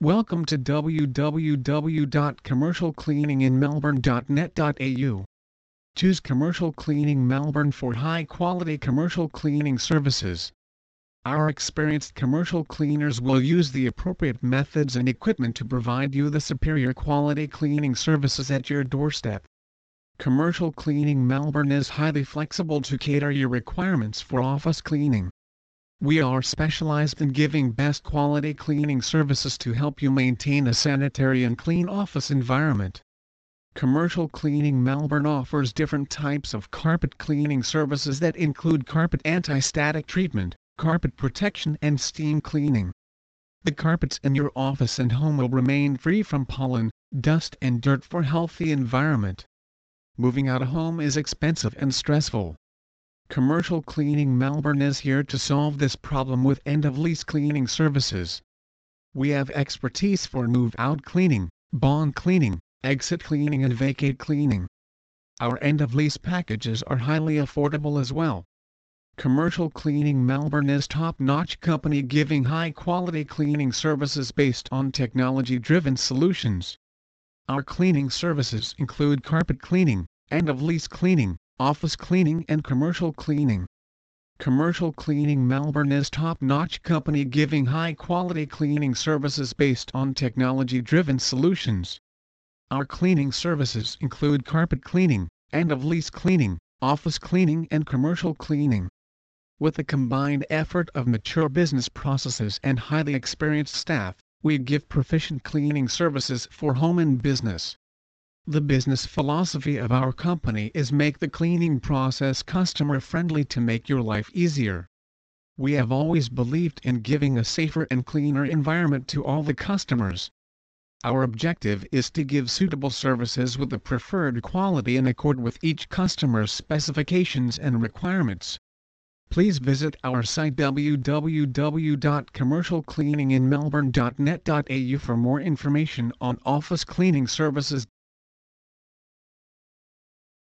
Welcome to www.commercialcleaninginmelbourne.net.au. Choose Commercial Cleaning Melbourne for high-quality commercial cleaning services. Our experienced commercial cleaners will use the appropriate methods and equipment to provide you the superior quality cleaning services at your doorstep. Commercial Cleaning Melbourne is highly flexible to cater your requirements for office cleaning. We are specialized in giving best quality cleaning services to help you maintain a sanitary and clean office environment. Commercial Cleaning Melbourne offers different types of carpet cleaning services that include carpet anti-static treatment, carpet protection and steam cleaning. The carpets in your office and home will remain free from pollen, dust and dirt for healthy environment. Moving out of home is expensive and stressful. Commercial Cleaning Melbourne is here to solve this problem with end-of-lease cleaning services. We have expertise for move-out cleaning, bond cleaning, exit cleaning and vacate cleaning. Our end-of-lease packages are highly affordable as well. Commercial Cleaning Melbourne is top-notch company giving high-quality cleaning services based on technology-driven solutions. Our cleaning services include carpet cleaning, end-of-lease cleaning, office cleaning and commercial cleaning. Commercial Cleaning Melbourne is top-notch company giving high-quality cleaning services based on technology-driven solutions. Our cleaning services include carpet cleaning, end-of-lease cleaning, office cleaning and commercial cleaning. With the combined effort of mature business processes and highly experienced staff, we give proficient cleaning services for home and business. The business philosophy of our company is make the cleaning process customer friendly to make your life easier. We have always believed in giving a safer and cleaner environment to all the customers. Our objective is to give suitable services with the preferred quality in accord with each customer's specifications and requirements. Please visit our site www.commercialcleaninginmelbourne.net.au for more information on office cleaning services.